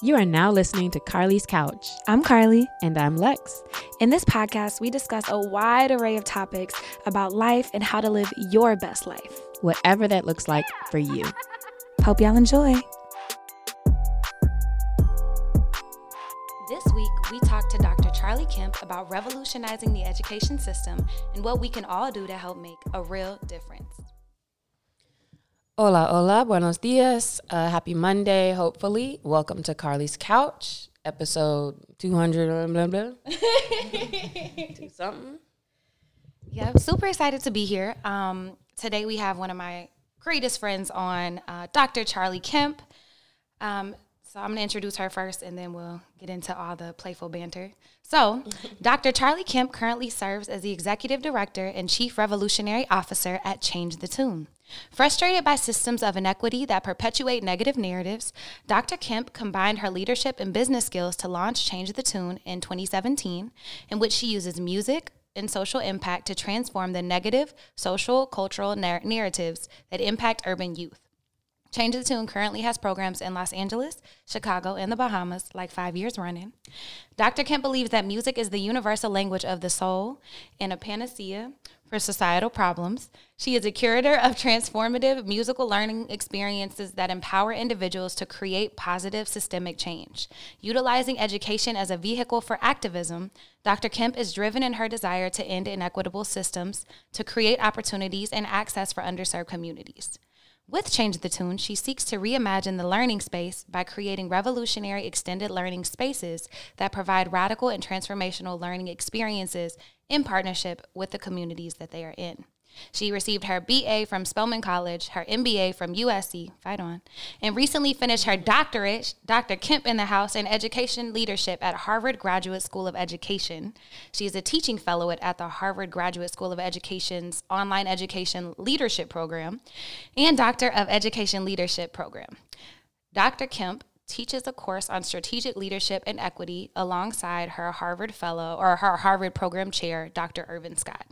You are now listening to Carly's Couch. I'm Carly. And I'm Lex. In this podcast, we discuss a wide array of topics about life and how to live your best life, whatever that looks like for you. Hope y'all enjoy. This week, we talked to Dr. Charli Kemp about revolutionizing the education system and what we can all do to help make a real difference. Hola, hola, buenos dias. Uh, happy Monday, hopefully. Welcome to Carly's Couch, episode 200, blah, blah. Do something. Yeah, I'm super excited to be here. Um, today we have one of my greatest friends on, uh, Dr. Charli Kemp. Um, so I'm going to introduce her first and then we'll get into all the playful banter. So, Dr. Charli Kemp currently serves as the executive director and chief revolutionary officer at Change the Tune. Frustrated by systems of inequity that perpetuate negative narratives, Dr. Kemp combined her leadership and business skills to launch Change the Tune in 2017, in which she uses music, and social impact to transform the negative social, cultural narr- narratives that impact urban youth. Change the Tune currently has programs in Los Angeles, Chicago, and the Bahamas, like five years running. Dr. Kemp believes that music is the universal language of the soul and a panacea for societal problems. She is a curator of transformative musical learning experiences that empower individuals to create positive systemic change. Utilizing education as a vehicle for activism, Dr. Kemp is driven in her desire to end inequitable systems, to create opportunities and access for underserved communities. With Change the Tune, she seeks to reimagine the learning space by creating revolutionary extended learning spaces that provide radical and transformational learning experiences in partnership with the communities that they are in. She received her BA from Spelman College, her MBA from USC, fight on, and recently finished her doctorate, Dr. Kemp in the House, in Education Leadership at Harvard Graduate School of Education. She is a teaching fellow at the Harvard Graduate School of Education's Online Education Leadership Program and Doctor of Education Leadership Program. Dr. Kemp teaches a course on strategic leadership and equity alongside her Harvard fellow or her Harvard program chair, Dr. Irvin Scott.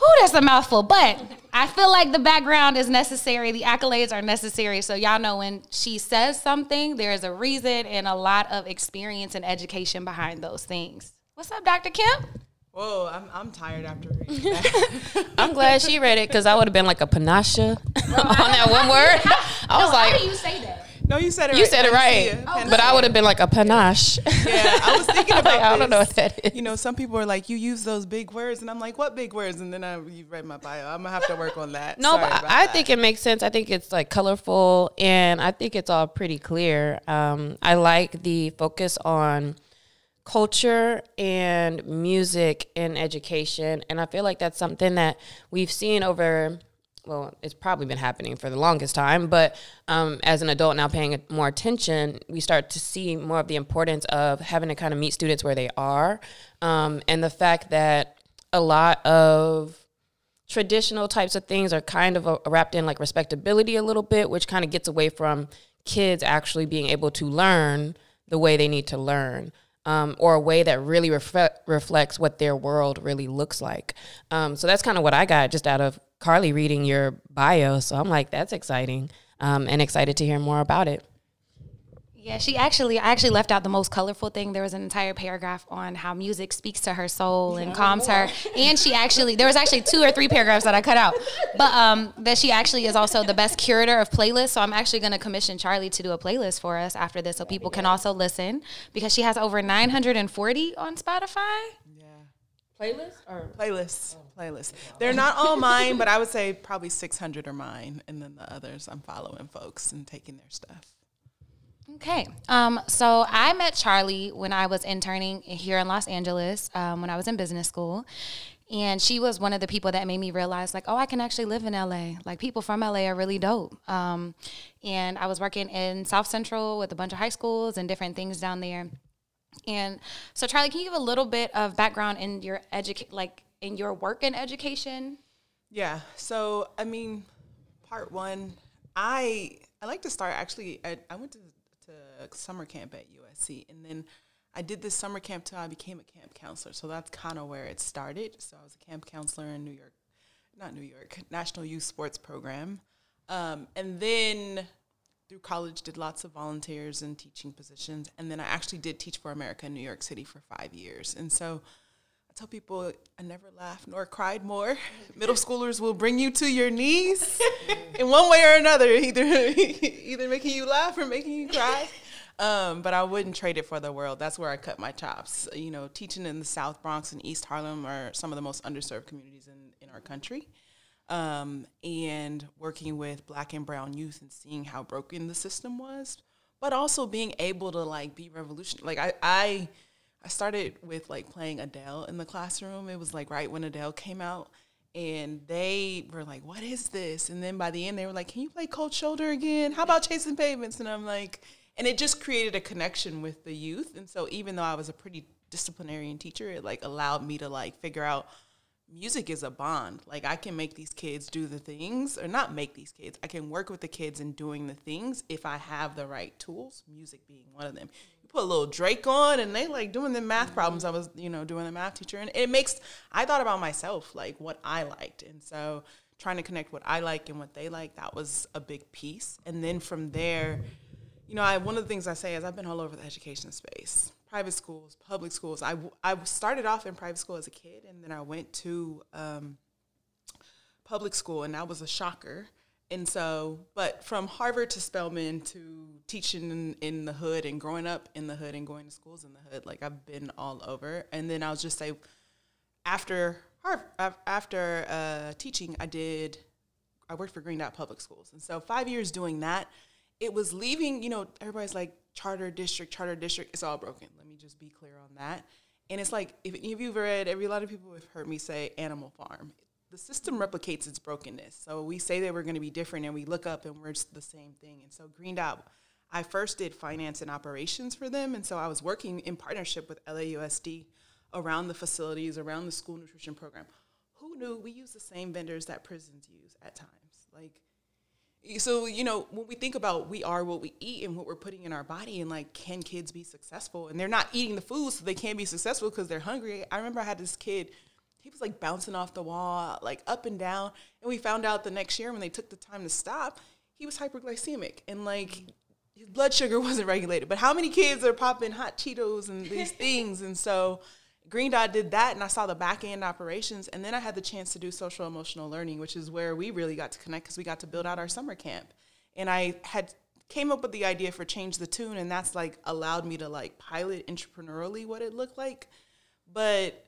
Whew, that's a mouthful. But I feel like the background is necessary. The accolades are necessary. So y'all know when she says something, there's a reason and a lot of experience and education behind those things. What's up, Dr. Kemp? Whoa, I'm, I'm tired after reading that. I'm glad she read it because I would have been like a panache on that one word. I was no, like, how do you say that? No, you said it. You right. said it right, oh, but I would have been like a panache. Yeah, I was thinking about. like, I don't know what that is. You know, some people are like, "You use those big words," and I'm like, "What big words?" And then I you read my bio. I'm gonna have to work on that. No, Sorry but I that. think it makes sense. I think it's like colorful, and I think it's all pretty clear. Um, I like the focus on culture and music and education, and I feel like that's something that we've seen over well, it's probably been happening for the longest time, but um, as an adult now paying more attention, we start to see more of the importance of having to kind of meet students where they are. Um, and the fact that a lot of traditional types of things are kind of a, wrapped in like respectability a little bit, which kind of gets away from kids actually being able to learn the way they need to learn. Um, or a way that really refre- reflects what their world really looks like. Um, so that's kind of what I got just out of Carly reading your bio. So I'm like, that's exciting um, and excited to hear more about it. Yeah, she actually, I actually left out the most colorful thing. There was an entire paragraph on how music speaks to her soul and calms her. And she actually, there was actually two or three paragraphs that I cut out. But um, that she actually is also the best curator of playlists. So I'm actually going to commission Charli to do a playlist for us after this so people can also listen because she has over 940 on Spotify. Playlists or playlists? Playlists. They're not all mine, but I would say probably 600 are mine, and then the others I'm following folks and taking their stuff. Okay. Um, so I met Charli when I was interning here in Los Angeles um, when I was in business school. And she was one of the people that made me realize, like, oh, I can actually live in LA. Like, people from LA are really dope. Um, and I was working in South Central with a bunch of high schools and different things down there. And so, Charli, can you give a little bit of background in your educate, like in your work in education? Yeah. So, I mean, part one, I I like to start actually. At, I went to to summer camp at USC, and then I did this summer camp till I became a camp counselor. So that's kind of where it started. So I was a camp counselor in New York, not New York, National Youth Sports Program, um, and then through college did lots of volunteers and teaching positions, and then I actually did teach for America in New York City for five years. And so I tell people I never laughed nor cried more. Middle schoolers will bring you to your knees in one way or another, either either making you laugh or making you cry. Um, but I wouldn't trade it for the world. That's where I cut my chops. You know, teaching in the South Bronx and East Harlem are some of the most underserved communities in, in our country um, and working with black and brown youth and seeing how broken the system was, but also being able to like be revolutionary. Like I, I, I started with like playing Adele in the classroom. It was like right when Adele came out, and they were like, "What is this?" And then by the end, they were like, "Can you play Cold Shoulder again? How about Chasing Pavements?" And I'm like, and it just created a connection with the youth. And so even though I was a pretty disciplinarian teacher, it like allowed me to like figure out music is a bond. Like I can make these kids do the things, or not make these kids. I can work with the kids in doing the things if I have the right tools. Music being one of them. You put a little Drake on, and they like doing the math problems. I was, you know, doing the math teacher, and it makes. I thought about myself, like what I liked, and so trying to connect what I like and what they like. That was a big piece, and then from there. You know, I, one of the things I say is I've been all over the education space private schools, public schools. I, I started off in private school as a kid, and then I went to um, public school, and that was a shocker. And so, but from Harvard to Spelman to teaching in, in, the hood and growing up in the hood and going to schools in the hood, like I've been all over. And then I'll just say, after Harvard, after uh, teaching, I did, I worked for Green Dot Public Schools. And so five years doing that, it was leaving, you know, everybody's like, charter district, charter district, it's all broken. Let me just be clear on that. And it's like if any of you've read, every lot of people have heard me say Animal Farm. The system replicates its brokenness. So we say that we're going to be different, and we look up and we're just the same thing. And so Green Dot, I first did finance and operations for them, and so I was working in partnership with LAUSD around the facilities, around the school nutrition program. Who knew we use the same vendors that prisons use at times? Like so you know when we think about we are what we eat and what we're putting in our body and like can kids be successful? And they're not eating the food so they can't be successful because they're hungry. I remember i had this kid he was like bouncing off the wall like up and down. And we found out the next year when they took the time to stop he was hyperglycemic and like his blood sugar wasn't regulated. But how many kids are popping hot cheetos and these things? And so Green Dot did that, and I saw the back end operations. And then I had the chance to do social emotional learning, which is where we really got to connect because we got to build out our summer camp. And I had came up with the idea for change the tune, and that's like allowed me to like pilot entrepreneurially what it looked like. But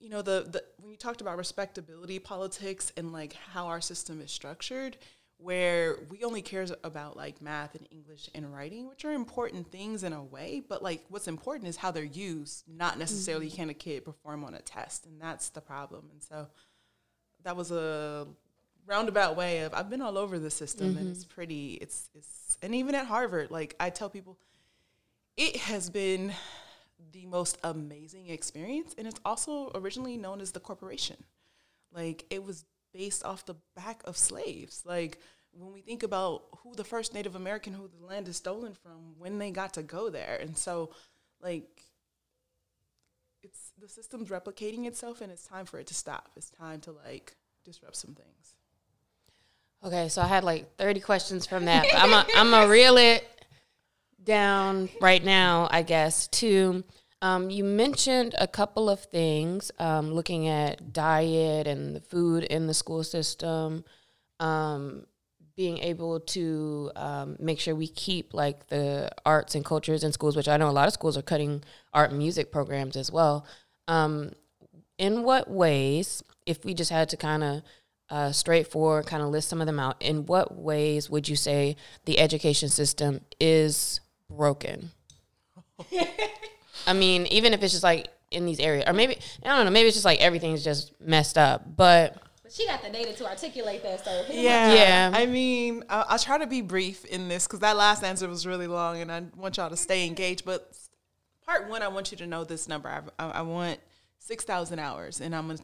you know, the, the when you talked about respectability politics and like how our system is structured, where we only care about like math and English and writing, which are important things in a way, but like what's important is how they're used, not necessarily mm-hmm. can a kid perform on a test, and that's the problem. And so that was a roundabout way of I've been all over the system, mm-hmm. and it's pretty. It's it's and even at Harvard, like I tell people, it has been the most amazing experience, and it's also originally known as the corporation. Like it was based off the back of slaves. Like when we think about who the first Native American who the land is stolen from, when they got to go there, and so like it's the system's replicating itself, and it's time for it to stop. It's time to like disrupt some things. Okay, so I had like thirty questions from that. I'm a I'm a reel it down right now, I guess, to um, you mentioned a couple of things, um, looking at diet and the food in the school system, um, being able to um, make sure we keep like the arts and cultures in schools, which I know a lot of schools are cutting art and music programs as well. Um, in what ways, if we just had to kind of uh, straightforward, kind of list some of them out, in what ways would you say the education system is broken? I mean, even if it's just like in these areas, or maybe I don't know, maybe it's just like everything's just messed up. But but she got the data to articulate that. So yeah, yeah. I mean, I'll, I'll try to be brief in this because that last answer was really long, and I want y'all to stay engaged. But part one, I want you to know this number. I, I, I want six thousand hours, and I'm a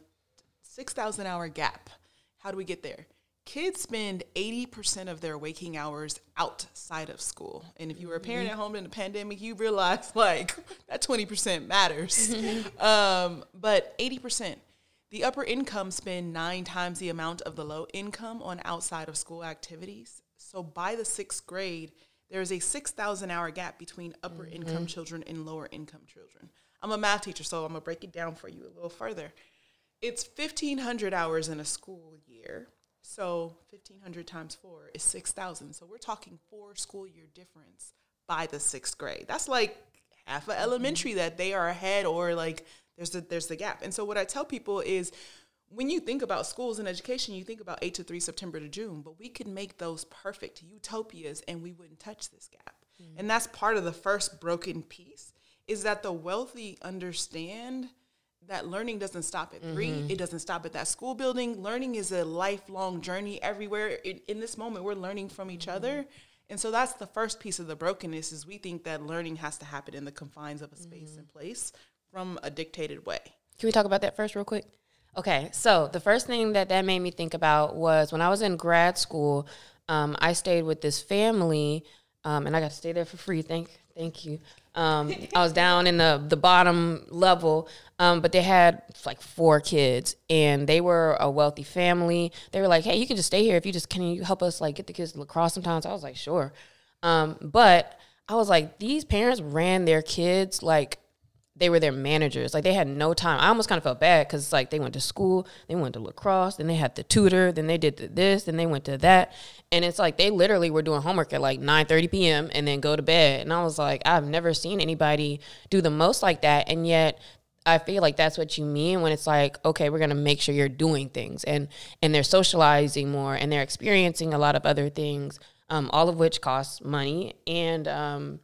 six thousand hour gap. How do we get there? Kids spend 80% of their waking hours outside of school. And if you were a parent at home in the pandemic, you realize like that 20% matters. um, but 80%. The upper income spend nine times the amount of the low income on outside of school activities. So by the sixth grade, there is a 6,000 hour gap between upper mm-hmm. income children and lower income children. I'm a math teacher, so I'm gonna break it down for you a little further. It's 1,500 hours in a school year. So 1,500 times four is 6,000. So we're talking four school year difference by the sixth grade. That's like half of elementary mm-hmm. that they are ahead or like there's the, there's the gap. And so what I tell people is when you think about schools and education, you think about 8 to 3, September to June, but we could make those perfect utopias and we wouldn't touch this gap. Mm-hmm. And that's part of the first broken piece is that the wealthy understand that learning doesn't stop at 3 mm-hmm. It doesn't stop at that school building. Learning is a lifelong journey everywhere. In, in this moment, we're learning from each mm-hmm. other. And so that's the first piece of the brokenness is we think that learning has to happen in the confines of a space mm-hmm. and place from a dictated way. Can we talk about that first real quick? Okay, so the first thing that that made me think about was when I was in grad school, um, I stayed with this family, um, and I got to stay there for free. Thank, thank you. Um, I was down in the the bottom level, um, but they had like four kids, and they were a wealthy family. They were like, "Hey, you can just stay here if you just can you help us like get the kids lacrosse sometimes." I was like, "Sure," um, but I was like, these parents ran their kids like they were their managers. Like they had no time. I almost kind of felt bad because like they went to school, they went to lacrosse, then they had the tutor, then they did this, then they went to that, and it's like they literally were doing homework at like nine thirty p.m. and then go to bed. And I was like, I've never seen anybody do the most like that, and yet I feel like that's what you mean when it's like, okay, we're gonna make sure you're doing things, and and they're socializing more, and they're experiencing a lot of other things, um, all of which costs money, and um,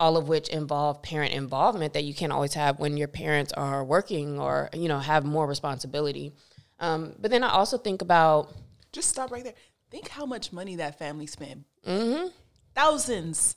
all of which involve parent involvement that you can't always have when your parents are working or you know have more responsibility. Um, but then I also think about just stop right there. Think how much money that family spent. Mm-hmm. Thousands.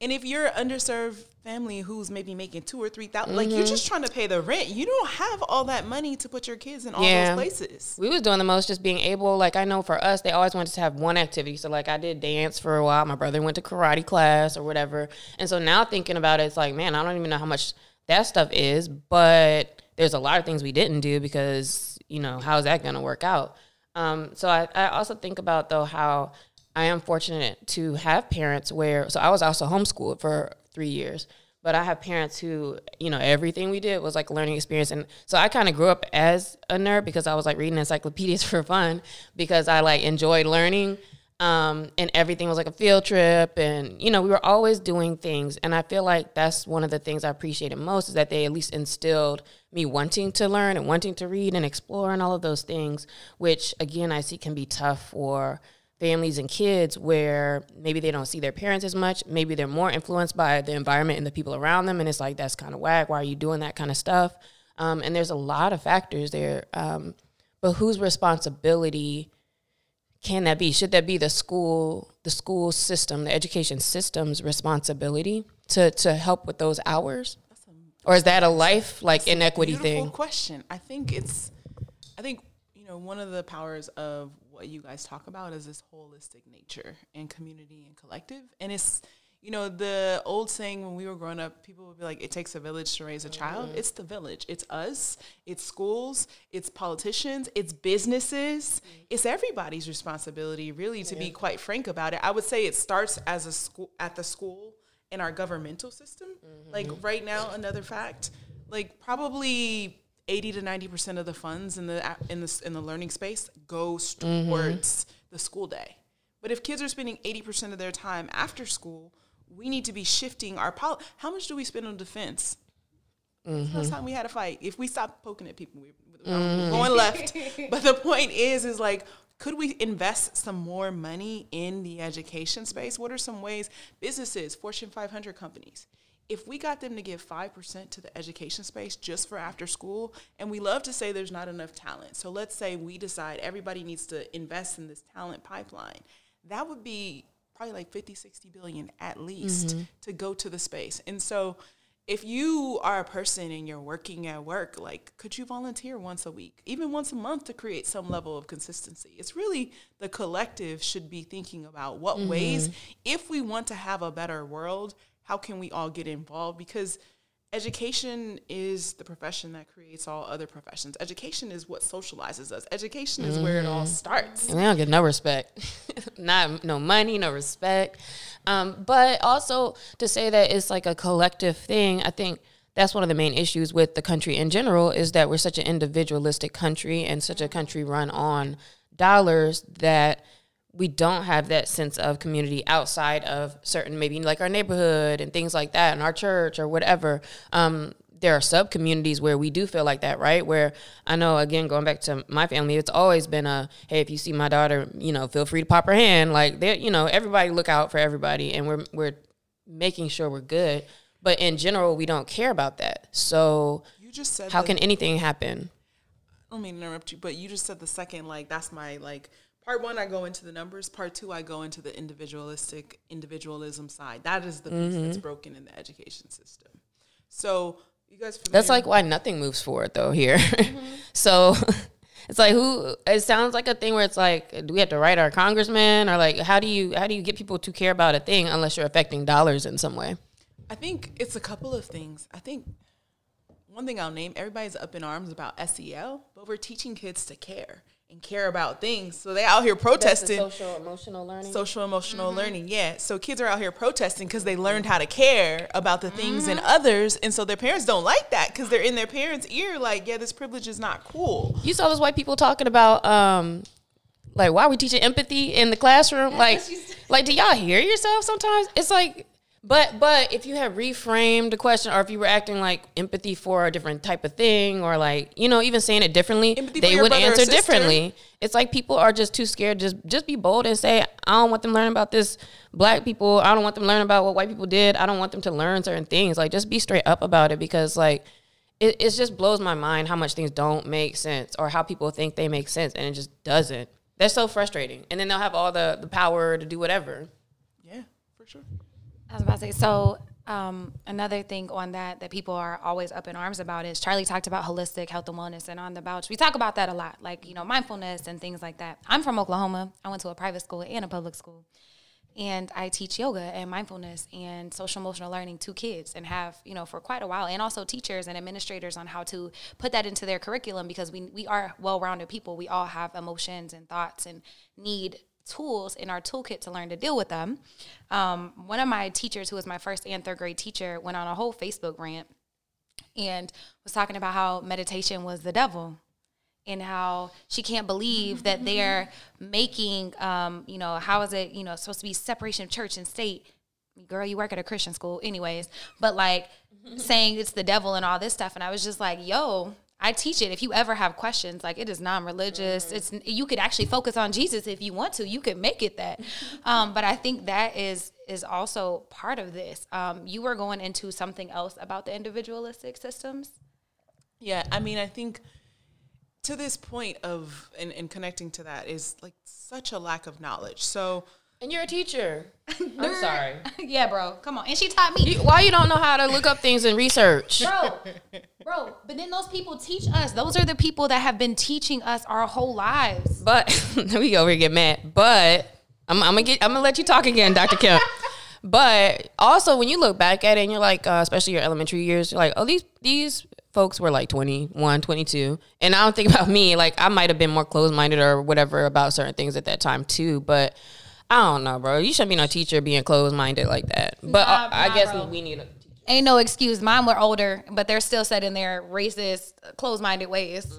And if you're underserved family who's maybe making two or three thousand, mm-hmm. like you're mm-hmm. just trying to pay the rent. You don't have all that money to put your kids in all yeah. those places. We was doing the most just being able. Like I know for us, they always wanted to have one activity. So like I did dance for a while. My brother went to karate class or whatever. And so now thinking about it, it's like man, I don't even know how much that stuff is. But there's a lot of things we didn't do because you know how is that going to work out? Um, so I, I also think about though how I am fortunate to have parents where, so I was also homeschooled for three years, but I have parents who, you know, everything we did was like a learning experience. And so I kind of grew up as a nerd because I was like reading encyclopedias for fun because I like enjoyed learning. Um, and everything was like a field trip. And, you know, we were always doing things. And I feel like that's one of the things I appreciated most is that they at least instilled me wanting to learn and wanting to read and explore and all of those things, which again, I see can be tough for families and kids where maybe they don't see their parents as much. Maybe they're more influenced by the environment and the people around them. And it's like, that's kind of whack. Why are you doing that kind of stuff? Um, and there's a lot of factors there. Um, but whose responsibility can that be? Should that be the school, the school system, the education system's responsibility to, to help with those hours? or is that a life like inequity thing? question. I think it's, I think you know one of the powers of what you guys talk about is this holistic nature and community and collective. And it's, you know, the old saying when we were growing up, people would be like, it takes a village to raise a child. Mm-hmm. It's the village. It's us, it's schools, it's politicians, it's businesses. Mm-hmm. It's everybody's responsibility, really, to yeah. be quite frank about it. I would say it starts as a school at the school in our governmental system. Mm-hmm. Like right now, another fact, like probably 80 to 90% of the funds in the in the in the learning space goes mm-hmm. towards mm-hmm. the school day. But if kids are spending 80% of their time after school, we need to be shifting our pol- how much do we spend on defense? Mm-hmm. Last time we had a fight. If we stop poking at people, we, are mm-hmm. going left. but the point is, is like, could we invest some more money in the education space? What are some ways businesses, Fortune 500 companies, if we got them to give 5% to the education space just for after school, and we love to say there's not enough talent. So let's say we decide everybody needs to invest in this talent pipeline. That would be probably like 50, 60 billion at least mm-hmm. to go to the space. And so if you are a person and you're working at work, like could you volunteer once a week, even once a month to create some level of consistency? It's really the collective should be thinking about what mm-hmm. ways, if we want to have a better world, how can we all get involved? Because education is the profession that creates all other professions. Education is what socializes us. Education is where it all starts. And they don't get no respect, not no money, no respect. Um, but also to say that it's like a collective thing, I think that's one of the main issues with the country in general is that we're such an individualistic country and such a country run on dollars that we don't have that sense of community outside of certain maybe like our neighborhood and things like that and our church or whatever. Um, there are sub communities where we do feel like that right? Where i know again going back to my family it's always been a hey if you see my daughter you know feel free to pop her hand. Like they you know everybody look out for everybody and we're we're making sure we're good. But in general we don't care about that. So You just said how can anything happen? I don't mean to interrupt you, but you just said the second, like, that's my, like, part one, I go into the numbers. Part two, I go into the individualistic, individualism side. That is the piece that's mm-hmm. broken in the education system. So, you guys familiar? That's like why nothing moves forward though here. Mm-hmm. so it's like who it sounds like a thing where it's like do we have to write our congressman or like how do you how do you get people to care about a thing unless you're affecting dollars in some way? I think it's a couple of things. I think one thing I'll name everybody's up in arms about SEL, but we're teaching kids to care and care about things. So they out here protesting. social emotional learning. social emotional learning yeah. So kids are out here protesting because they learned how to care about the things in others and so their parents don't like that because they're in their parents ear like yeah this privilege is not cool. You saw those white people talking about um like why are we teaching empathy in the classroom? Like like do y'all hear yourself sometimes? It's like but but if you had reframed the question or if you were acting like empathy for a different type of thing or like you know even saying it differently Empathy they would answer differently it's like people are just too scared just just be bold and say i don't want them learning about this black people i don't want them learning about what white people did i don't want them to learn certain things like just be straight up about it because like it, it just blows my mind how much things don't make sense or how people think they make sense and it just doesn't. That's so frustrating. And then they'll have all the, the power to do whatever. yeah for sure I was about to say, so um, another thing on that that people are always up in arms about is Charli talked about holistic health and wellness, and on the Bouch, we talk about that a lot, like, you know, mindfulness and things like that. I'm from Oklahoma. I went to a private school and a public school. And I teach yoga and mindfulness and social emotional learning to kids and have, you know, for quite a while, and also teachers and administrators on how to put that into their curriculum because we, we are well rounded people. We all have emotions and thoughts and need tools in our toolkit to learn to deal with them. Um, one of my teachers, who was my first and third grade teacher, went on a whole Facebook rant and was talking about how meditation was the devil and how she can't believe that they're making, um, you know, how is it, you know, supposed to be separation of church and state. Girl, you work at a Christian school, anyways. But like saying it's the devil and all this stuff, and I was just like, yo. I teach it. If you ever have questions, like it is non-religious. It's you could actually focus on Jesus if you want to. You could make it that. Um, but I think that is is also part of this. Um, you were going into something else about the individualistic systems. yeah i mean i think to this point of and, and connecting to that is like such a lack of knowledge so And you're a teacher. I'm sorry. yeah, bro. Come on. And she taught me. You, why you don't know how to look up things and research? bro, bro. But then those people teach us. Those are the people that have been teaching us our whole lives. But we over here get mad. But I'm, I'm gonna get. I'm gonna let you talk again, Dr. Kemp. But also, when you look back at it, and you're like, uh, especially your elementary years, you're like, oh, these these folks were like 21, 22. And I don't think about me. Like, I might have been more closed minded or whatever about certain things at that time too. But I don't know, bro. You shouldn't be no teacher being closed minded like that. But Nah, uh, I nah, guess bro. we need a. Ain't no excuse. Mine were older, but they're still set in their racist, closed-minded ways.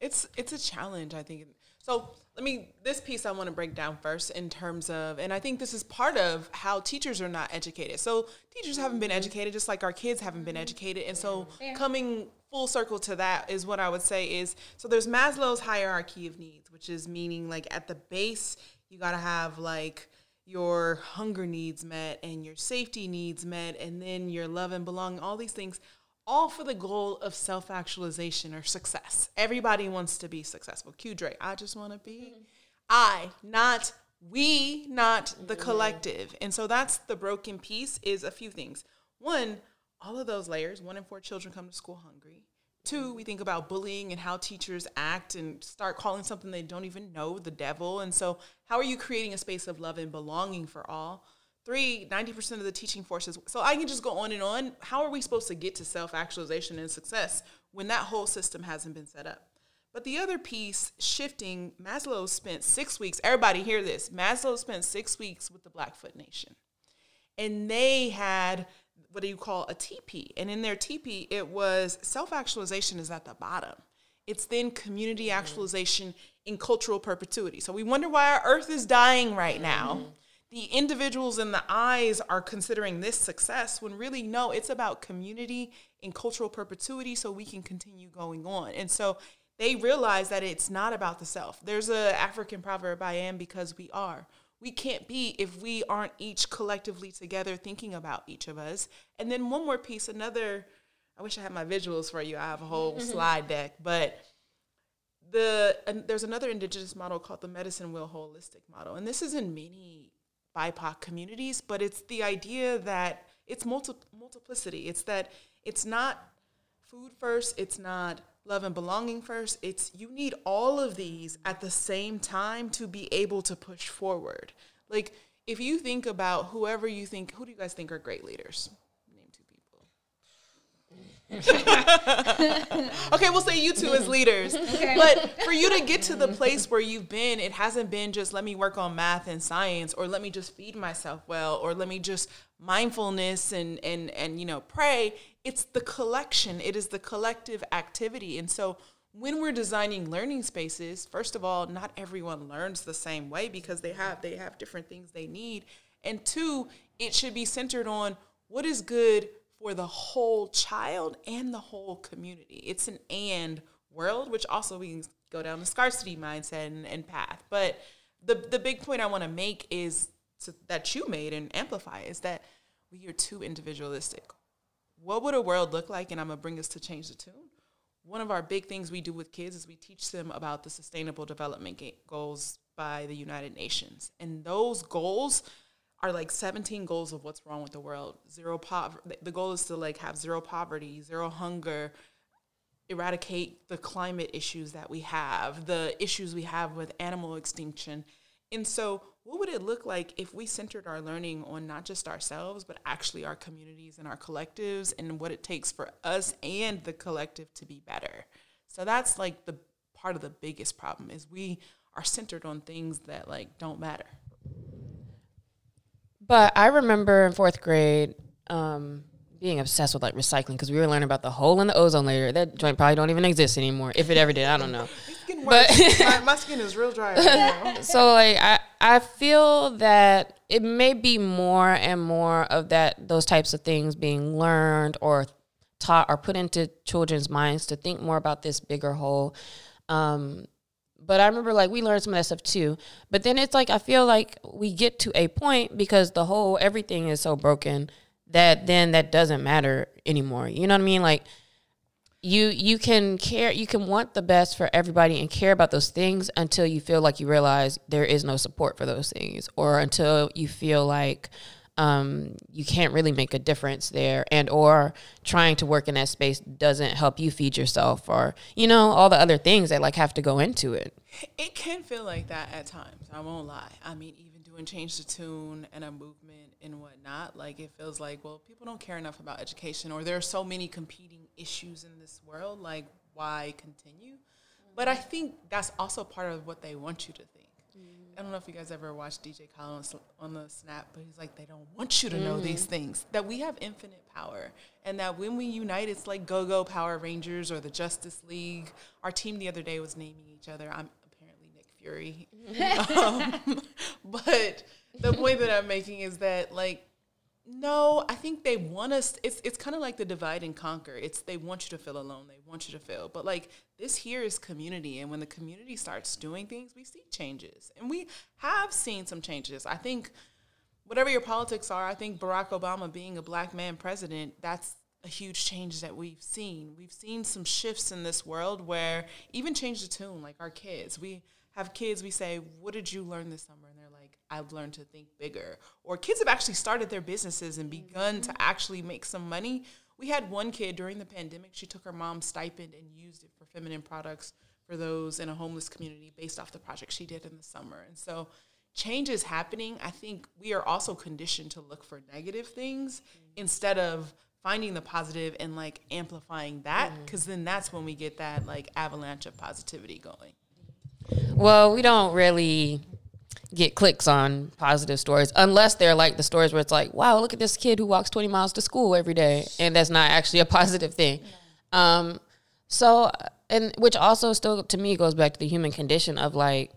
it's it's a challenge i think so let me this piece i want to break down first in terms of and i think this is part of how teachers are not educated so teachers haven't been educated just like our kids haven't been educated and so coming full circle to that is what i would say is so there's maslow's hierarchy of needs which is meaning like at the base you got to have like your hunger needs met and your safety needs met and then your love and belonging all these things all for the goal of self actualization or success. Everybody wants to be successful. Q Drake, I just want to be mm-hmm. I, not we, not the mm-hmm. collective. And so that's the broken piece is a few things. One, all of those layers, one in four children come to school hungry. Two, we think about bullying and how teachers act and start calling something they don't even know the devil. And so, how are you creating a space of love and belonging for all? Three, 90% of the teaching forces. So I can just go on and on. How are we supposed to get to self actualization and success when that whole system hasn't been set up? But the other piece, shifting, Maslow spent six weeks. Everybody hear this. Maslow spent six weeks with the Blackfoot Nation. And they had what do you call a TP? And in their TP, it was self actualization is at the bottom. It's then community actualization in cultural perpetuity. So we wonder why our earth is dying right now. Mm-hmm. The individuals and the eyes are considering this success when really, no, it's about community and cultural perpetuity so we can continue going on. And so they realize that it's not about the self. There's a African proverb, I am because we are. We can't be if we aren't each collectively together thinking about each of us. And then one more piece, another I wish I had my visuals for you. I have a whole mm-hmm. slide deck, but the there's another indigenous model called the medicine wheel holistic model, and this is in many BIPOC communities, but it's the idea that it's multi- multiplicity. It's that it's not food first, it's not love and belonging first. It's you need all of these at the same time to be able to push forward. Like if you think about whoever you think, who do you guys think are great leaders? Name two people. okay, we'll say you two as leaders. Okay. But for you to get to the place where you've been, it hasn't been just let me work on math and science or let me just feed myself well or let me just mindfulness and and and you know, pray. It's the collection. It is the collective activity. And so when we're designing learning spaces, first of all, not everyone learns the same way because they have they have different things they need. And two, it should be centered on what is good for the whole child and the whole community. It's an and world, which also we can go down the scarcity mindset and, and path. But the the big point I want to make is to, that you made and amplify is that we are too individualistic. What would a world look like? And I'm gonna bring us to change the tune. One of our big things we do with kids is we teach them about the Sustainable Development Goals by the United Nations, and those goals are like 17 goals of what's wrong with the world. Zero poverty. The goal is to like have zero poverty, zero hunger, eradicate the climate issues that we have, the issues we have with animal extinction. And so, what would it look like if we centered our learning on not just ourselves, but actually our communities and our collectives and what it takes for us and the collective to be better? So that's like the part of the biggest problem is we are centered on things that like don't matter. But I remember in fourth grade um, being obsessed with like recycling because we were learning about the hole in the ozone layer. That joint probably don't even exist anymore. If it ever did, I don't know. but my, my, skin is real dry. Right so like I I feel that it may be more and more of that those types of things being learned or taught or put into children's minds to think more about this bigger whole. Um, but I remember like we learned some of that stuff too. But then it's like I feel like we get to a point because the whole everything is so broken that then that doesn't matter anymore. You know what I mean? Like you you can care you can want the best for everybody and care about those things until you feel like you realize there is no support for those things or until you feel like um, you can't really make a difference there and or trying to work in that space doesn't help you feed yourself or you know all the other things that like have to go into it. It can feel like that at times i won't lie. I mean even doing change the tune and a movement and whatnot like it feels like well people don't care enough about education or there are so many competing issues in this world like why continue but i think that's also part of what they want you to think I don't know if you guys ever watched DJ Khaled on, the Snap, but he's like, they don't want you to know mm. these things. That we have infinite power, and that when we unite, it's like Go Go Power Rangers or the Justice League. Our team the other day was naming each other. I'm apparently Nick Fury, um, but the point that I'm making is that like no, I think they want us. It's it's kind of like the divide and conquer. It's they want you to feel alone. They want you to feel. But like this here is community, and when the community starts doing things, we see changes, and we have seen some changes. I think whatever your politics are, I think Barack Obama being a black man president, that's a huge change that we've seen. We've seen some shifts in this world where even change the tune, like our kids. We have kids, we say, What did you learn this summer? And they're like, I've learned to think bigger. Or kids have actually started their businesses and begun mm-hmm. to actually make some money. We had one kid during the pandemic, she took her mom's stipend and used it for feminine products for those in a homeless community based off the project she did in the summer. And so change is happening, I think we are also conditioned to look for negative things instead of finding the positive and like amplifying that because then that's when we get that like avalanche of positivity going. Well, we don't really get clicks on positive stories unless they're like the stories where it's like, wow, look at this kid who walks 20 miles to school every day. And that's not actually a positive thing. Um, so, and which also still to me goes back to the human condition of like,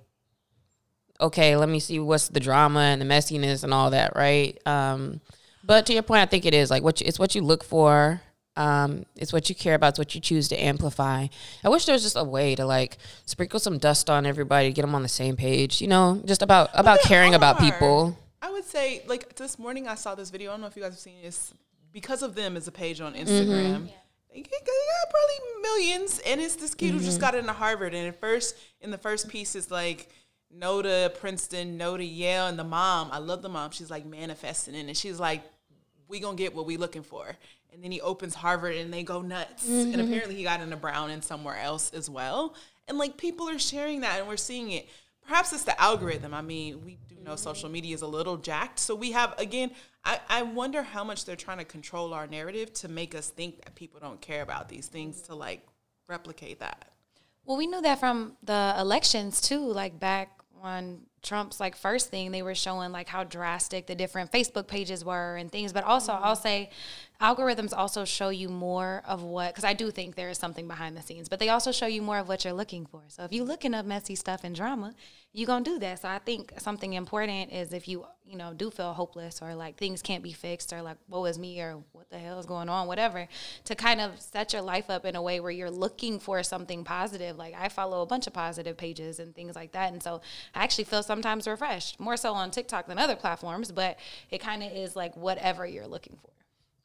okay, let me see what's the drama and the messiness and all that, right? Um, but to your point, I think it is like what you, it's what you look for. Um, it's what you care about. It's what you choose to amplify. I wish there was just a way to like sprinkle some dust on everybody, get them on the same page. You know, just about about there caring about people. I would say, like this morning, I saw this video. I don't know if you guys have seen this. Because of them is a page on Instagram. They get, they got probably millions, and it's this kid who just got into Harvard. And at first, in the first piece, it's like no to Princeton, no to Yale, and the mom. I love the mom. She's like manifesting it, and she's like, "We gonna get what we looking for." And then he opens Harvard, and they go nuts. And mm-hmm. apparently, he got into Brown and somewhere else as well. And like people are sharing that, and we're seeing it. Perhaps it's the algorithm. I mean, we do know social media is a little jacked, so we have again. I, I wonder how much they're trying to control our narrative to make us think that people don't care about these things to like replicate that. Well, we knew that from the elections too. Like back on Trump's like first thing, they were showing like how drastic the different Facebook pages were and things. But also, mm-hmm. I'll say algorithms also show you more of what because I do think there is something behind the scenes, but they also show you more of what you're looking for. So if you're looking up messy stuff and drama, you're gonna do that. So I think something important is if you you know do feel hopeless or like things can't be fixed or like what was me or what the hell is going on, whatever, to kind of set your life up in a way where you're looking for something positive. Like I follow a bunch of positive pages and things like that, and so I actually feel sometimes refreshed, more so on TikTok than other platforms, but it kind of is like whatever you're looking for.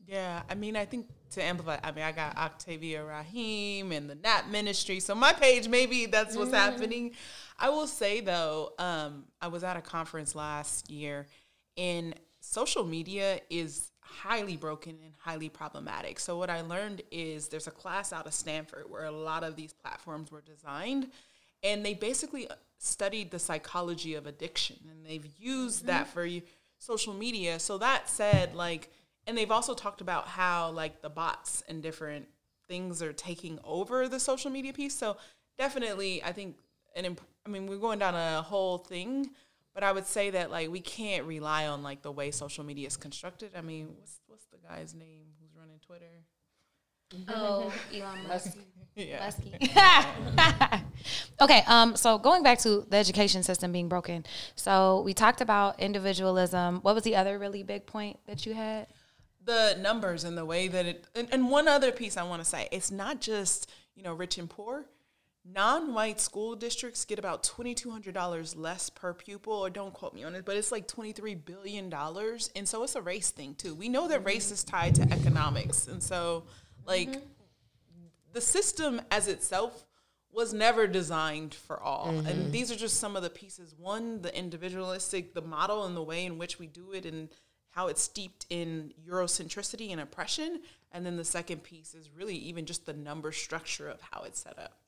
Yeah, I mean, I think to amplify, I mean, I got Octavia Raheem and the Nap Ministry, so my page maybe that's what's mm-hmm. happening. I will say though, um, I was at a conference last year, and social media is highly broken and highly problematic. So what I learned is there's a class out of Stanford where a lot of these platforms were designed, and they basically uh, studied the psychology of addiction, and they've used that mm-hmm. for social media. So that said, like and they've also talked about how like the bots and different things are taking over the social media piece so definitely i think an imp- i mean we're going down a whole thing but i would say that like we can't rely on like the way social media is constructed i mean what's what's the guy's name who's running twitter Oh, Elon Musk. yeah okay, um, so going back to the education system being broken. So we talked about individualism. What was the other really big point that you had? The numbers and the way that it and, and one other piece i want to say it's not just you know rich and poor. Non-white school districts get about $2200 less per pupil or don't quote me on it but it's like $23 billion and so it's a race thing too. We know that race is tied to economics. And so like mm-hmm. the system as itself was never designed for all. And mm-hmm. these are just some of the pieces. One the individualistic the model and the way in which we do it and how it's steeped in eurocentricity and oppression. And then the second piece is really even just the number structure of how it's set up.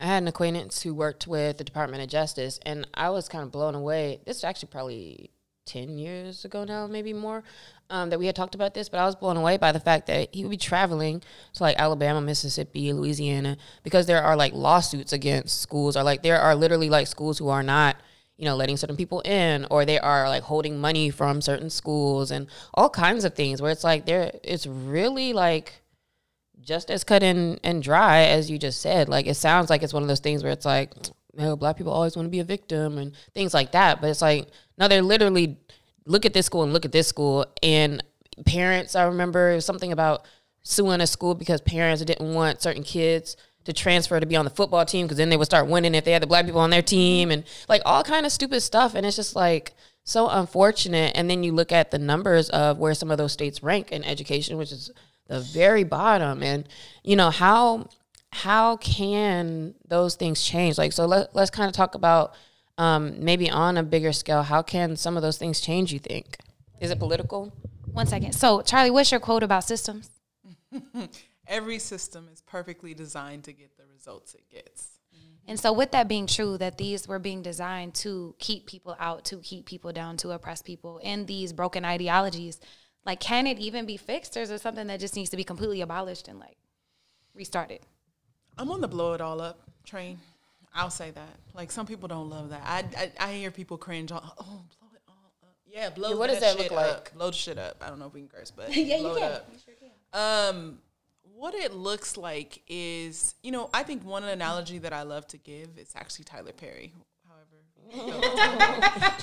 I had an acquaintance who worked with the Department of Justice, and I was kind of blown away. This is actually probably 10 years ago now, maybe more, um, that we had talked about this, but I was blown away by the fact that he would be traveling to like Alabama, Mississippi, Louisiana, because there are like lawsuits against schools, or like there are literally like schools who are not you know, letting certain people in, or they are like holding money from certain schools and all kinds of things where it's like there, it's really like just as cut and, and dry as you just said. Like it sounds like it's one of those things where it's like, oh, black people always want to be a victim and things like that. But it's like, no, they're literally look at this school and look at this school. And parents, I remember something about suing a school because parents didn't want certain kids to transfer to be on the football team because then they would start winning if they had the black people on their team and like all kind of stupid stuff. And it's just like so unfortunate. And then you look at the numbers of where some of those states rank in education, which is the very bottom. And you know how how can those things change? Like so, let, let's kind of talk about um, maybe on a bigger scale. How can some of those things change? You think? Is it political? One second. So, Charli, what's your quote about systems? every system is perfectly designed to get the results it gets And so, with that being true, that these were being designed to keep people out, to keep people down, to oppress people in these broken ideologies, like, can it even be fixed, or is it something that just needs to be completely abolished and like restarted? I'm on the blow it all up train. I'll say that. Like some people don't love that. I I, I hear people cringe. On, oh, blow it all up. Yeah, blow. Yeah, what that does that shit look like? Up. Blow the shit up. I don't know if we can curse, but Yeah, you blow can. it up. Um, what it looks like is, you know, I think one analogy that I love to give is actually Tyler Perry. However,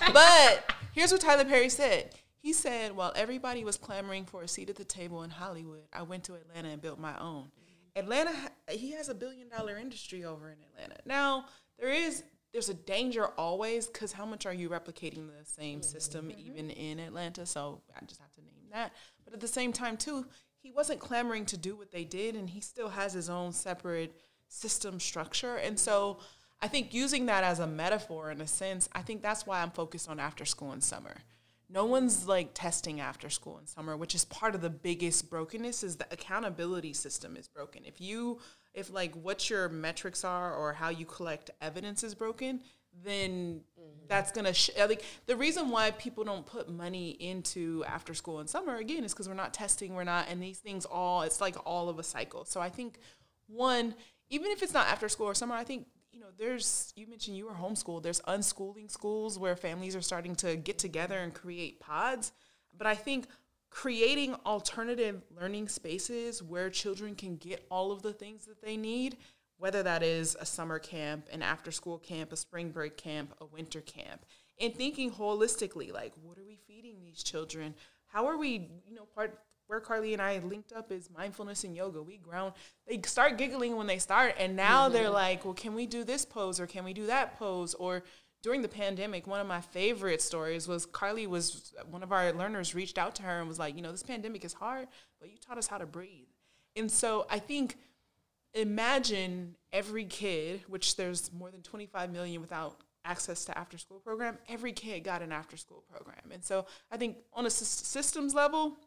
but here's what Tyler Perry said. He said, while everybody was clamoring for a seat at the table in Hollywood, I went to Atlanta and built my own. Atlanta, he has a billion dollar industry over in Atlanta. Now, there is there's a danger always because how much are you replicating the same system mm-hmm. even in Atlanta? So I just have to name that. But at the same time, too, he wasn't clamoring to do what they did, and he still has his own separate system structure. And so I think using that as a metaphor in a sense, I think that's why I'm focused on after school and summer. No one's like testing after school and summer, which is part of the biggest brokenness is the accountability system is broken. If you if like what your metrics are or how you collect evidence is broken, then mm-hmm. that's gonna sh- uh, like the reason why people don't put money into after school and summer again is because we're not testing, we're not, and these things all it's like all of a cycle. So I think one, even if it's not after school or summer, I think you know there's you mentioned you were homeschooled. There's unschooling schools where families are starting to get together and create pods, but I think creating alternative learning spaces where children can get all of the things that they need whether that is a summer camp, an after school camp, a spring break camp, a winter camp, and thinking holistically, like, what are we feeding these children? How are we, you know, part where Carly and I linked up is mindfulness and yoga. We ground, they start giggling when they start, and now mm-hmm. they're like, well, can we do this pose or can we do that pose? Or during the pandemic, one of my favorite stories was Carly was one of our learners reached out to her and was like, you know, this pandemic is hard, but you taught us how to breathe. And so I think imagine every kid, which there's more than 25 million without access to after school program, every kid got an after school program. And so I think on a systems level,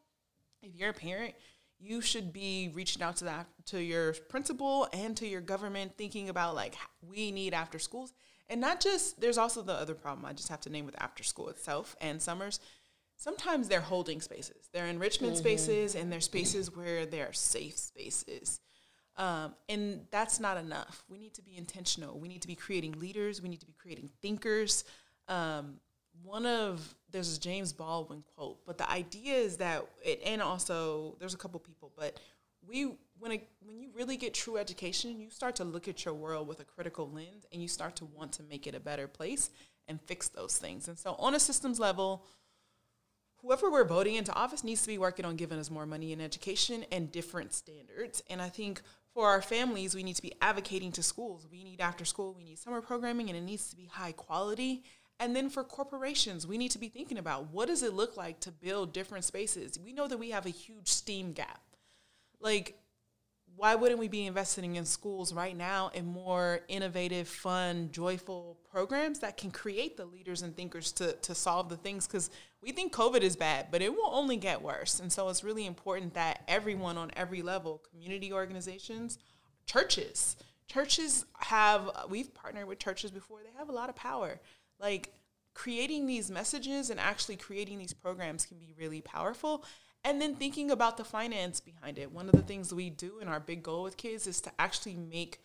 if you're a parent, you should be reaching out to that to your principal and to your government thinking about like we need after schools. And not just there's also the other problem I just have to name with after school itself and summers. Sometimes they're holding spaces. They're enrichment mm-hmm. spaces and they're spaces where they're safe spaces um, and that's not enough. We need to be intentional. We need to be creating leaders. We need to be creating thinkers. Um, one of there's a James Baldwin quote, but the idea is that, it, and also there's a couple people, but we when it, when you really get true education, you start to look at your world with a critical lens, and you start to want to make it a better place and fix those things. And so, on a systems level, whoever we're voting into office needs to be working on giving us more money in education and different standards. And I think for our families, we need to be advocating to schools. We need after school, we need summer programming, and it needs to be high quality. And then for corporations, we need to be thinking about what does it look like to build different spaces. We know that we have a huge STEAM gap. Like, why wouldn't we be investing in schools right now in more innovative, fun, joyful programs that can create the leaders and thinkers to, to solve the things? Because we think COVID is bad, but it will only get worse. And so it's really important that everyone on every level, community organizations, churches, churches have, we've partnered with churches before, they have a lot of power. Like creating these messages and actually creating these programs can be really powerful and then thinking about the finance behind it. One of the things we do in our big goal with kids is to actually make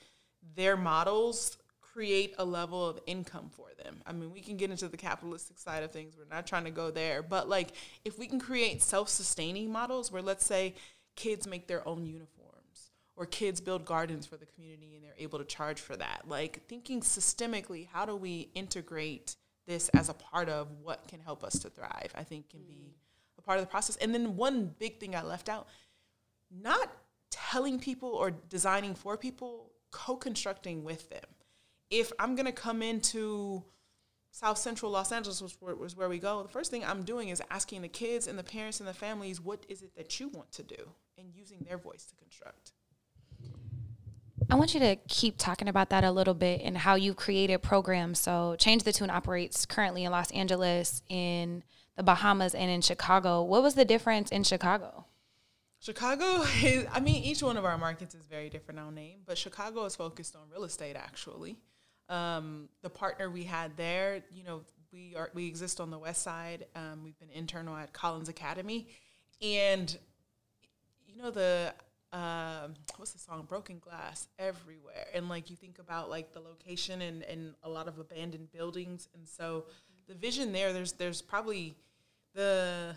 their models create a level of income for them. I mean, we can get into the capitalistic side of things. We're not trying to go there, but like if we can create self-sustaining models where let's say kids make their own uniforms or kids build gardens for the community and they're able to charge for that. Like thinking systemically, how do we integrate this as a part of what can help us to thrive? I think can be a part of the process. And then one big thing I left out, not telling people or designing for people, co-constructing with them. If I'm gonna come into South Central Los Angeles was where, was where we go. The first thing I'm doing is asking the kids and the parents and the families, what is it that you want to do, and using their voice to construct. I want you to keep talking about that a little bit and how you created programs. So, Change the Tune operates currently in Los Angeles, in the Bahamas, and in Chicago. What was the difference in Chicago? Chicago is, I mean, each one of our markets is very different, I'll name, but Chicago is focused on real estate actually. Um, the partner we had there, you know, we are we exist on the west side. Um, we've been internal at Collins Academy, and you know the um, what's the song broken glass everywhere and like you think about like the location and, and a lot of abandoned buildings and so the vision there there's there's probably the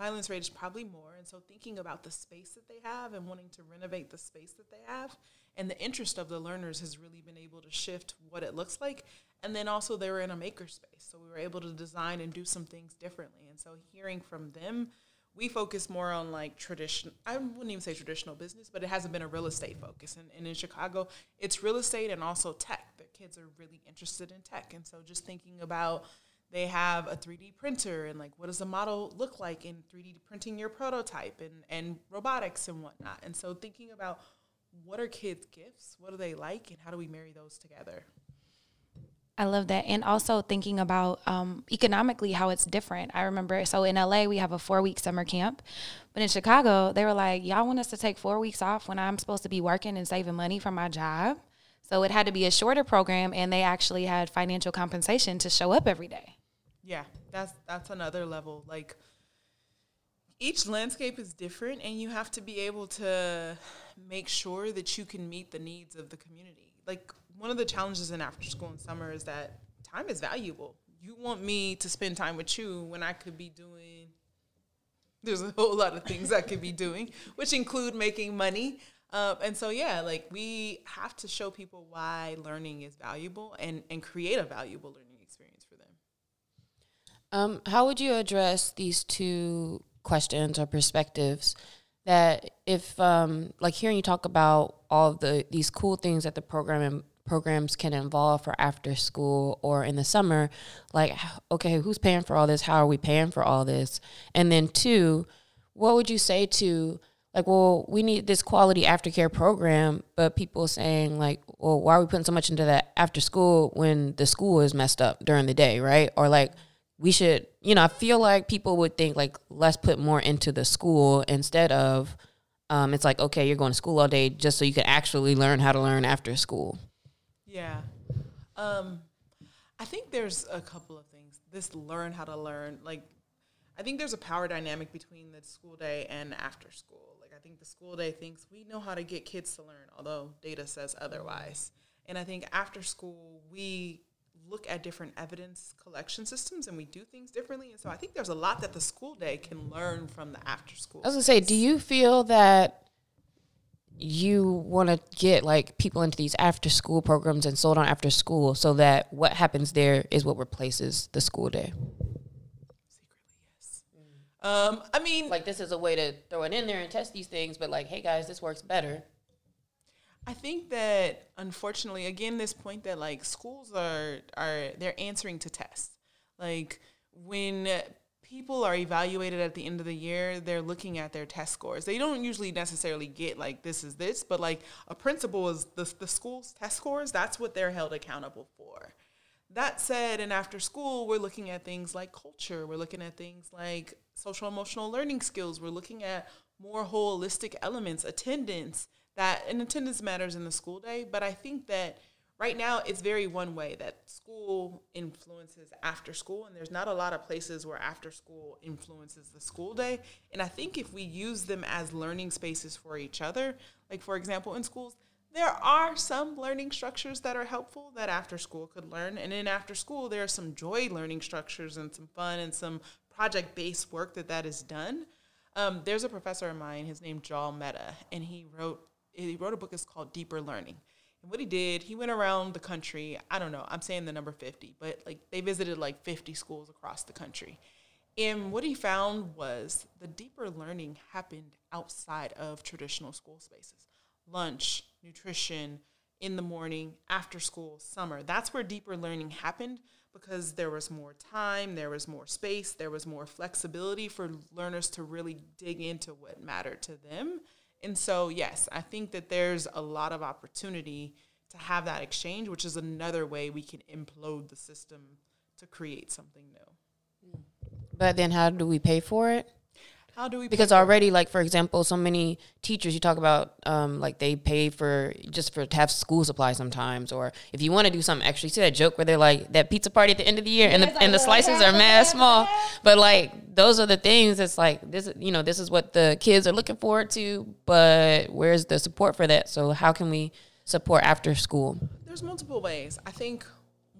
violence rate is probably more. And so thinking about the space that they have and wanting to renovate the space that they have and the interest of the learners has really been able to shift what it looks like. And then also they were in a maker space so we were able to design and do some things differently. And so hearing from them we focus more on like tradition i wouldn't even say traditional business but it hasn't been a real estate focus. And, and in chicago it's real estate and also tech kids are really interested in tech and so just thinking about they have a 3d printer and like what does a model look like in 3d printing your prototype and, and robotics and whatnot and so thinking about what are kids gifts what do they like and how do we marry those together I love that. And also thinking about um, economically how it's different. I remember, so in LA, we have a four week summer camp. But in Chicago, they were like, y'all want us to take four weeks off when I'm supposed to be working and saving money from my job? So it had to be a shorter program, and they actually had financial compensation to show up every day. Yeah, that's that's another level. Like each landscape is different, and you have to be able to make sure that you can meet the needs of the community. Like one of the challenges in after school and summer is that time is valuable. You want me to spend time with you when I could be doing there's a whole lot of things I could be doing, which include making money. Um, and so, yeah, like we have to show people why learning is valuable and, and create a valuable learning experience for them. Um, how would you address these two questions or perspectives? That if, um, like, hearing you talk about all the these cool things that the program programs can involve for after school or in the summer like okay who's paying for all this how are we paying for all this and then two what would you say to like well we need this quality aftercare program but people saying like well why are we putting so much into that after school when the school is messed up during the day right or like we should you know i feel like people would think like let's put more into the school instead of um, it's like okay you're going to school all day just so you can actually learn how to learn after school yeah. Um, I think there's a couple of things. This learn how to learn. Like, I think there's a power dynamic between the school day and after school. I think the school day thinks we know how to get kids to learn, although data says otherwise. And I think after school, we look at different evidence collection systems and we do things differently. And so I think there's a lot that the school day can learn from the after school. I was gonna say, do you feel that you want to get like people into these after school programs and sold on after school so that what happens there is what replaces the school day um, i mean like this is a way to throw it in there and test these things but like hey guys this works better i think that unfortunately again this point that like schools are are they're answering to tests like when people are evaluated at the end of the year, they're looking at their test scores. They don't usually necessarily get like this is this, but like a principal is the, the school's test scores, that's what they're held accountable for. That said, and after school, we're looking at things like culture, we're looking at things like social emotional learning skills, we're looking at more holistic elements, attendance, that and attendance matters in the school day, but I think that right now it's very one way that school influences after school and there's not a lot of places where after school influences the school day. And i think if we use them as learning spaces for each other like for example in schools there are some learning structures that are helpful that after school could learn and in after school there are some joy learning structures and some fun and some project based work that that is done um, there's a professor of mine his name Jal Mehta and he wrote he wrote a book it's called deeper learning and what he did, he went around the country. I don't know, I'm saying the number 50, but like they visited like 50 schools across the country. And what he found was the deeper learning happened outside of traditional school spaces lunch, nutrition, in the morning, after school, summer. That's where deeper learning happened because there was more time, there was more space, there was more flexibility for learners to really dig into what mattered to them and so, yes, I think that there's a lot of opportunity to have that exchange, which is another way we can implode the system to create something new. But then, how do we pay for it? How do we? because already like for example so many teachers you talk about um, like they pay for just for to have school supplies sometimes or if you want to do something extra you see that joke where they're like that pizza party at the end of the year and the, and the slices are mad small. But like those are the things it's like this you know this is what the kids are looking forward to but where's the support for that? So how can we support after school? There's multiple ways. I think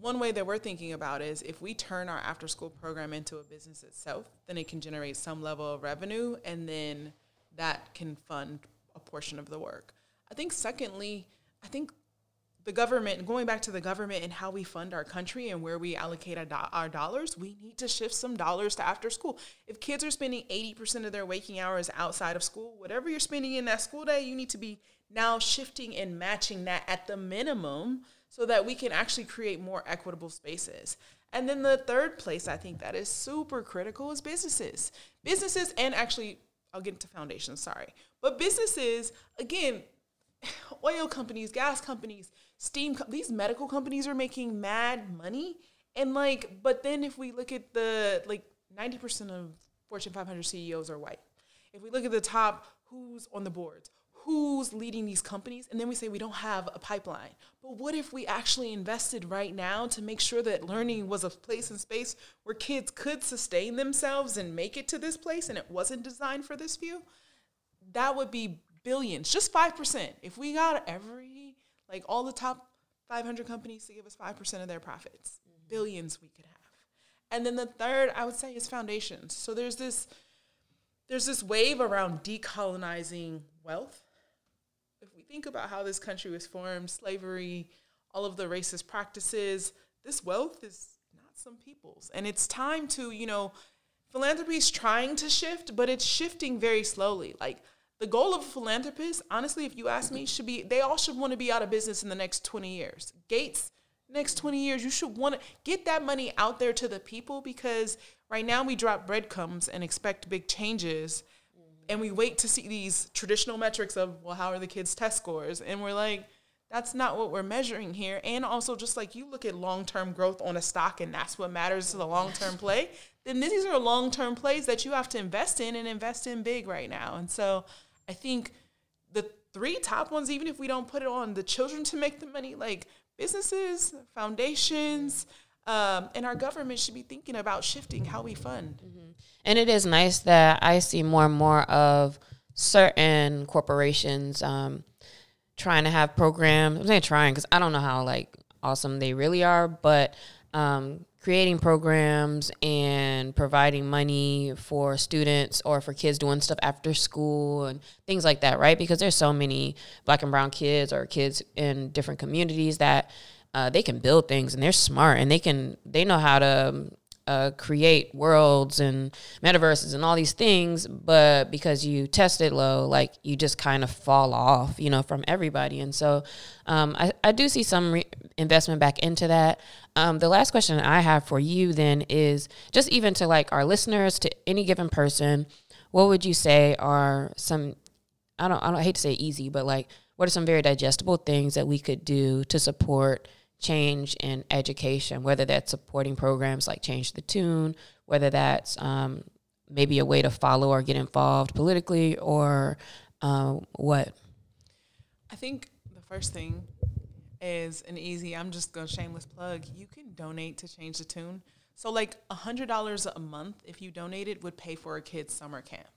one way that we're thinking about is if we turn our after school program into a business itself, then it can generate some level of revenue and then that can fund a portion of the work. I think secondly, I think the government, going back to the government and how we fund our country and where we allocate our, do- our dollars, we need to shift some dollars to after school. If kids are spending 80% of their waking hours outside of school, whatever you're spending in that school day, you need to be now shifting and matching that at the minimum so that we can actually create more equitable spaces. And then the third place I think that is super critical is businesses. Businesses and actually I'll get into foundations, sorry. But businesses, again, oil companies, gas companies, steam co- these medical companies are making mad money. And like, but then if we look at the like 90% of Fortune 500 CEOs are white. If we look at the top, who's on the boards? Who's leading these companies? And then we say we don't have a pipeline. But what if we actually invested right now to make sure that learning was a place and space where kids could sustain themselves and make it to this place and it wasn't designed for this few? that would be billions, just 5%. If we got every, like all the top 500 companies to give us 5% of their profits, mm-hmm. billions we could have. And then the third, I would say, is foundations. So there's this, there's this wave around decolonizing wealth. Think about how this country was formed, slavery, all of the racist practices, this wealth is not some people's. And it's time to, you know, philanthropy is trying to shift, but it's shifting very slowly. Like the goal of a philanthropist, honestly, if you ask me, should be they all should want to be out of business in the next 20 years. Gates, next 20 years, you should want to get that money out there to the people because right now we drop breadcrumbs and expect big changes. And we wait to see these traditional metrics of, well, how are the kids' test scores? And we're like, that's not what we're measuring here. And also, just like you look at long term growth on a stock and that's what matters to the long term play, then these are long term plays that you have to invest in and invest in big right now. And so I think the three top ones, even if we don't put it on the children to make the money, like businesses, foundations, um, and our government should be thinking about shifting how we fund. And it is nice that I see more and more of certain corporations um, trying to have programs. I'm saying trying because I don't know how like awesome they really are, but um, creating programs and providing money for students or for kids doing stuff after school and things like that, right? Because there's so many black and brown kids or kids in different communities that uh, they can build things and they're smart and they can they know how to um, uh, create worlds and metaverses and all these things, but because you test it low, like you just kind of fall off, you know, from everybody. And so um, I, I do see some re- investment back into that. Um, the last question I have for you then is just even to like our listeners, to any given person, what would you say are some, I don't, I don't I hate to say easy, but like, what are some very digestible things that we could do to support change in education, whether that's supporting programs like Change the Tune, whether that's um, maybe a way to follow or get involved politically, or uh, what? I think the first thing is an easy, I'm just going to shameless plug. You can donate to Change the Tune. So, like $100 a month, if you donated, would pay for a kid's summer camp.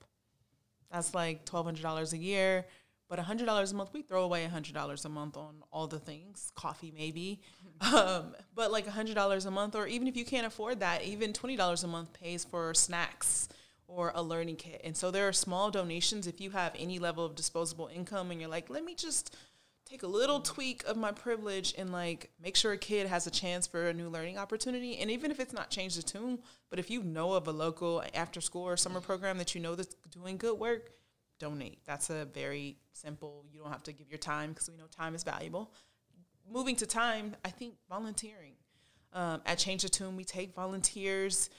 That's like $1,200 a year. But $100 a month, we throw away $100 a month on all the things, coffee maybe. Um, but like $100 a month, or even if you can't afford that, even $20 a month pays for snacks or a learning kit. And so there are small donations if you have any level of disposable income and you're like, let me just take a little tweak of my privilege and like make sure a kid has a chance for a new learning opportunity. And even if it's not change the tune, but if you know of a local after school or summer program that you know that's doing good work, donate. That's a very simple, you don't have to give your time because we know time is valuable. Moving to time, I think volunteering. Um, at Change the Tune, we take volunteers.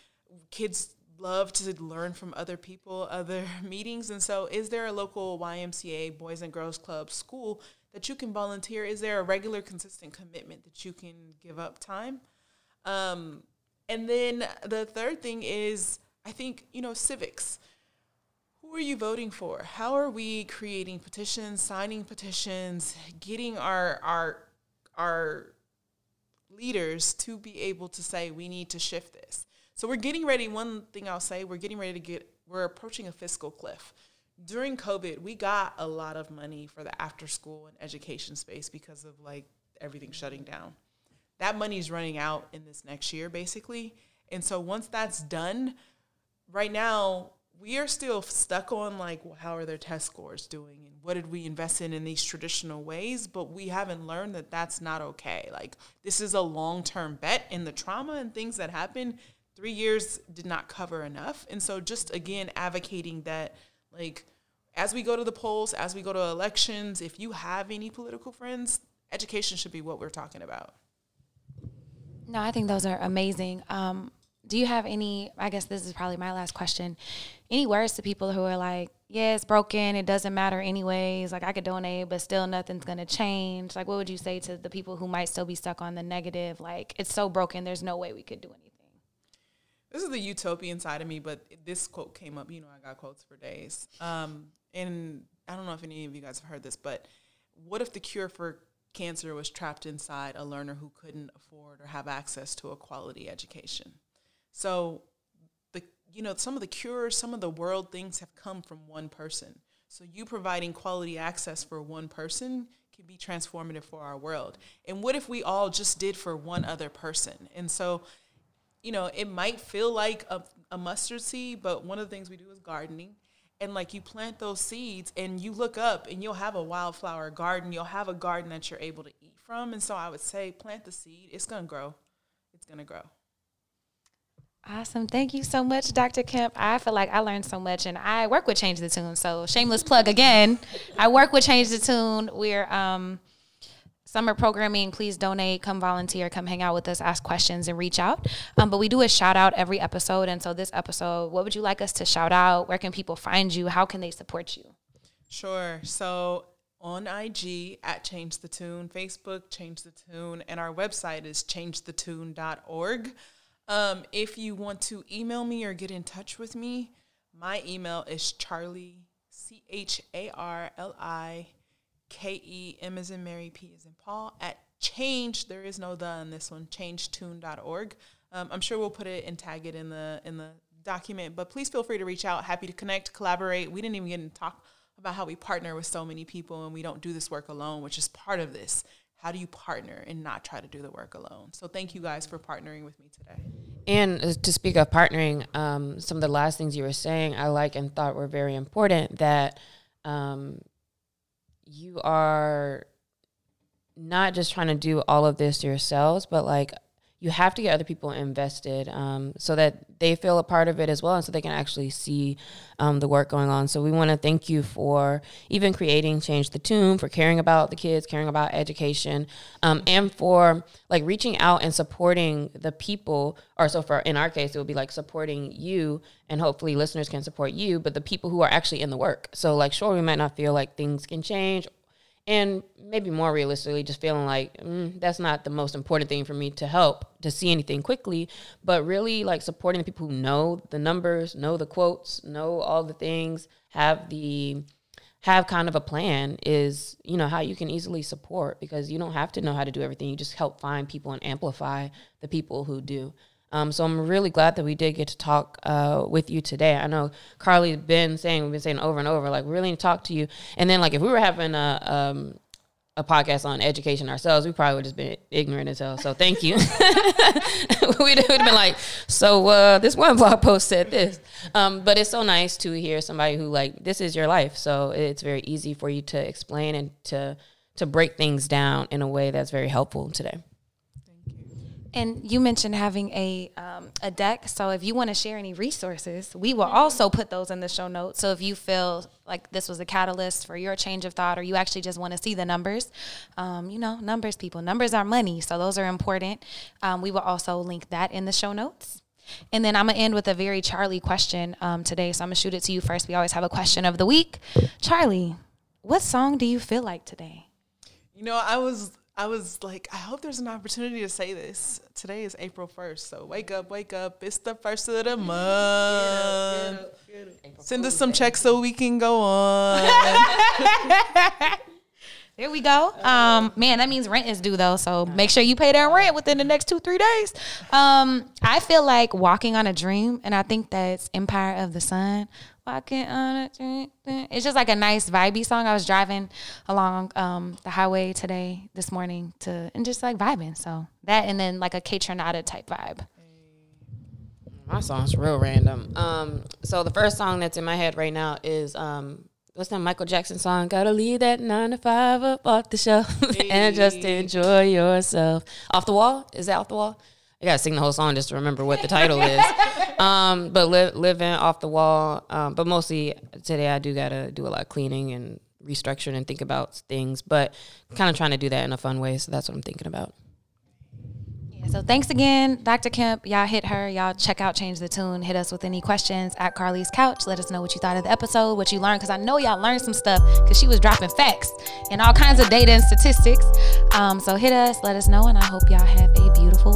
Kids love to learn from other people, other meetings. And so, is there a local YMCA, Boys and Girls Club, school that you can volunteer? Is there a regular, consistent commitment that you can give up time? Um, and then the third thing is, I think, you know, civics are you voting for? How are we creating petitions, signing petitions, getting our our our leaders to be able to say we need to shift this? So we're getting ready. One thing I'll say, we're getting ready to get we're approaching a fiscal cliff. During COVID, we got a lot of money for the after school and education space because of like everything shutting down. That money is running out in this next year, basically. And so once that's done, right now we are still stuck on like how are their test scores doing and what did we invest in in these traditional ways but we haven't learned that that's not okay. Like this is a long-term bet and the trauma and things that happen three years did not cover enough. And so just again advocating that like as we go to the polls as we go to elections if you have any political friends education should be what we're talking about. No i think those are amazing. Um, do you have any i guess this is probably my last question any words to people who are like yeah it's broken it doesn't matter anyways like i could donate but still nothing's gonna change like what would you say to the people who might still be stuck on the negative like it's so broken there's no way we could do anything this is the utopian side of me but this quote came up you know i got quotes for days. Um, and i don't know if any of you guys have heard this but what if the cure for cancer was trapped inside a learner who couldn't afford or have access to a quality education so the you know some of the cures, some of the world things have come from one person. So you providing quality access for one person can be transformative for our world. And what if we all just did for one other person? And so you know, it might feel like a, a mustard seed, but one of the things we do is gardening and like you plant those seeds and you look up and you'll have a wildflower garden you'll have a garden that you're able to eat from and so i would say plant the seed it's going to grow it's going to grow Awesome. Thank you so much, Dr. Kemp. I feel like I learned so much and I work with Change the Tune. So shameless plug again. I work with Change the Tune. We're um, summer programming. Please donate, come volunteer, come hang out with us, ask questions and reach out. Um, but we do a shout out every episode. And so this episode, what would you like us to shout out? Where can people find you? How can they support you? Sure. So on IG at Change the Tune, Facebook, Change the Tune, and our website is changethetune.org. Um, if you want to email me or get in touch with me, my email is Charli C H A R L I K E M as in Mary P as in Paul at change. There is no the on this one. Changetune.org. Um, I'm sure we'll put it and tag it in the in the document. But please feel free to reach out. Happy to connect, collaborate. We didn't even get to talk about how we partner with so many people and we don't do this work alone, which is part of this how do you partner and not try to do the work alone? So thank you guys for partnering with me today. And uh, to speak of partnering, um, some of the last things you were saying, I like and thought were very important. That um, you are not just trying to do all of this yourselves, but like you have to get other people invested um, so that they feel a part of it as well and so they can actually see um, the work going on. So we want to thank you for even creating change the tune for caring about the kids caring about education um, and for like reaching out and supporting the people or so for in our case it would be like supporting you and hopefully listeners can support you but the people who are actually in the work. So like sure we might not feel like things can change and maybe more realistically just feeling like mm, that's not the most important thing for me to help to see anything quickly. But really like supporting the people who know the numbers know the quotes know all the things have the have kind of a plan is you know how you can easily support because you don't have to know how to do everything. You just help find people and amplify the people who do um, so I'm really glad that we did get to talk uh, with you today. I know Carly's been saying we've been saying over and over like we really need to talk to you. And then like if we were having a um, a podcast on education ourselves, we probably would just been ignorant as hell. So thank you. we'd, have been like, so uh, this one blog post said this. Um, but it's so nice to hear somebody who like this is your life. So it's very easy for you to explain and to to break things down in a way that's very helpful today. And you mentioned having a um, a deck. So if you want to share any resources, we will also put those in the show notes. So if you feel like this was a catalyst for your change of thought, or you actually just want to see the numbers, um, you know, numbers, people, numbers are money, so those are important. Um, we will also link that in the show notes. And then I'm gonna end with a very Charlie question um, today. So I'm gonna shoot it to you first. We always have a question of the week. Charli, what song do you feel like today? You know, I was I was like, I hope there's an opportunity to say this. Today is April 1st, so wake up, wake up. It's the first of the month. Send us some checks so we can go on. There we go. Um, man, that means rent is due though, so make sure you pay that rent within the next two three days. Um, I feel like walking on a dream, and I think that's Empire of the Sun. Walking on a. It's just like a nice vibey song. I was driving along um, the highway today, this morning, to and just like vibing. So that, and then like a Kaytranada type vibe. My song's real random. Um, so the first song that's in my head right now is um, what's that Michael Jackson song? Gotta leave that nine to five up off the shelf and just enjoy yourself. Off the wall? Is that off the wall? I gotta sing the whole song just to remember what the title is. Um, but li- living off the wall. Um, but mostly today I do gotta do a lot of cleaning and restructuring and think about things. But kind of trying to do that in a fun way. So that's what I'm thinking about. Yeah, so thanks again, Dr. Kemp. Y'all hit her. Y'all check out Change the Tune. Hit us with any questions at Carly's Couch. Let us know what you thought of the episode, what you learned, because I know y'all learned some stuff because she was dropping facts and all kinds of data and statistics. Um, so hit us, let us know, and I hope y'all have a beautiful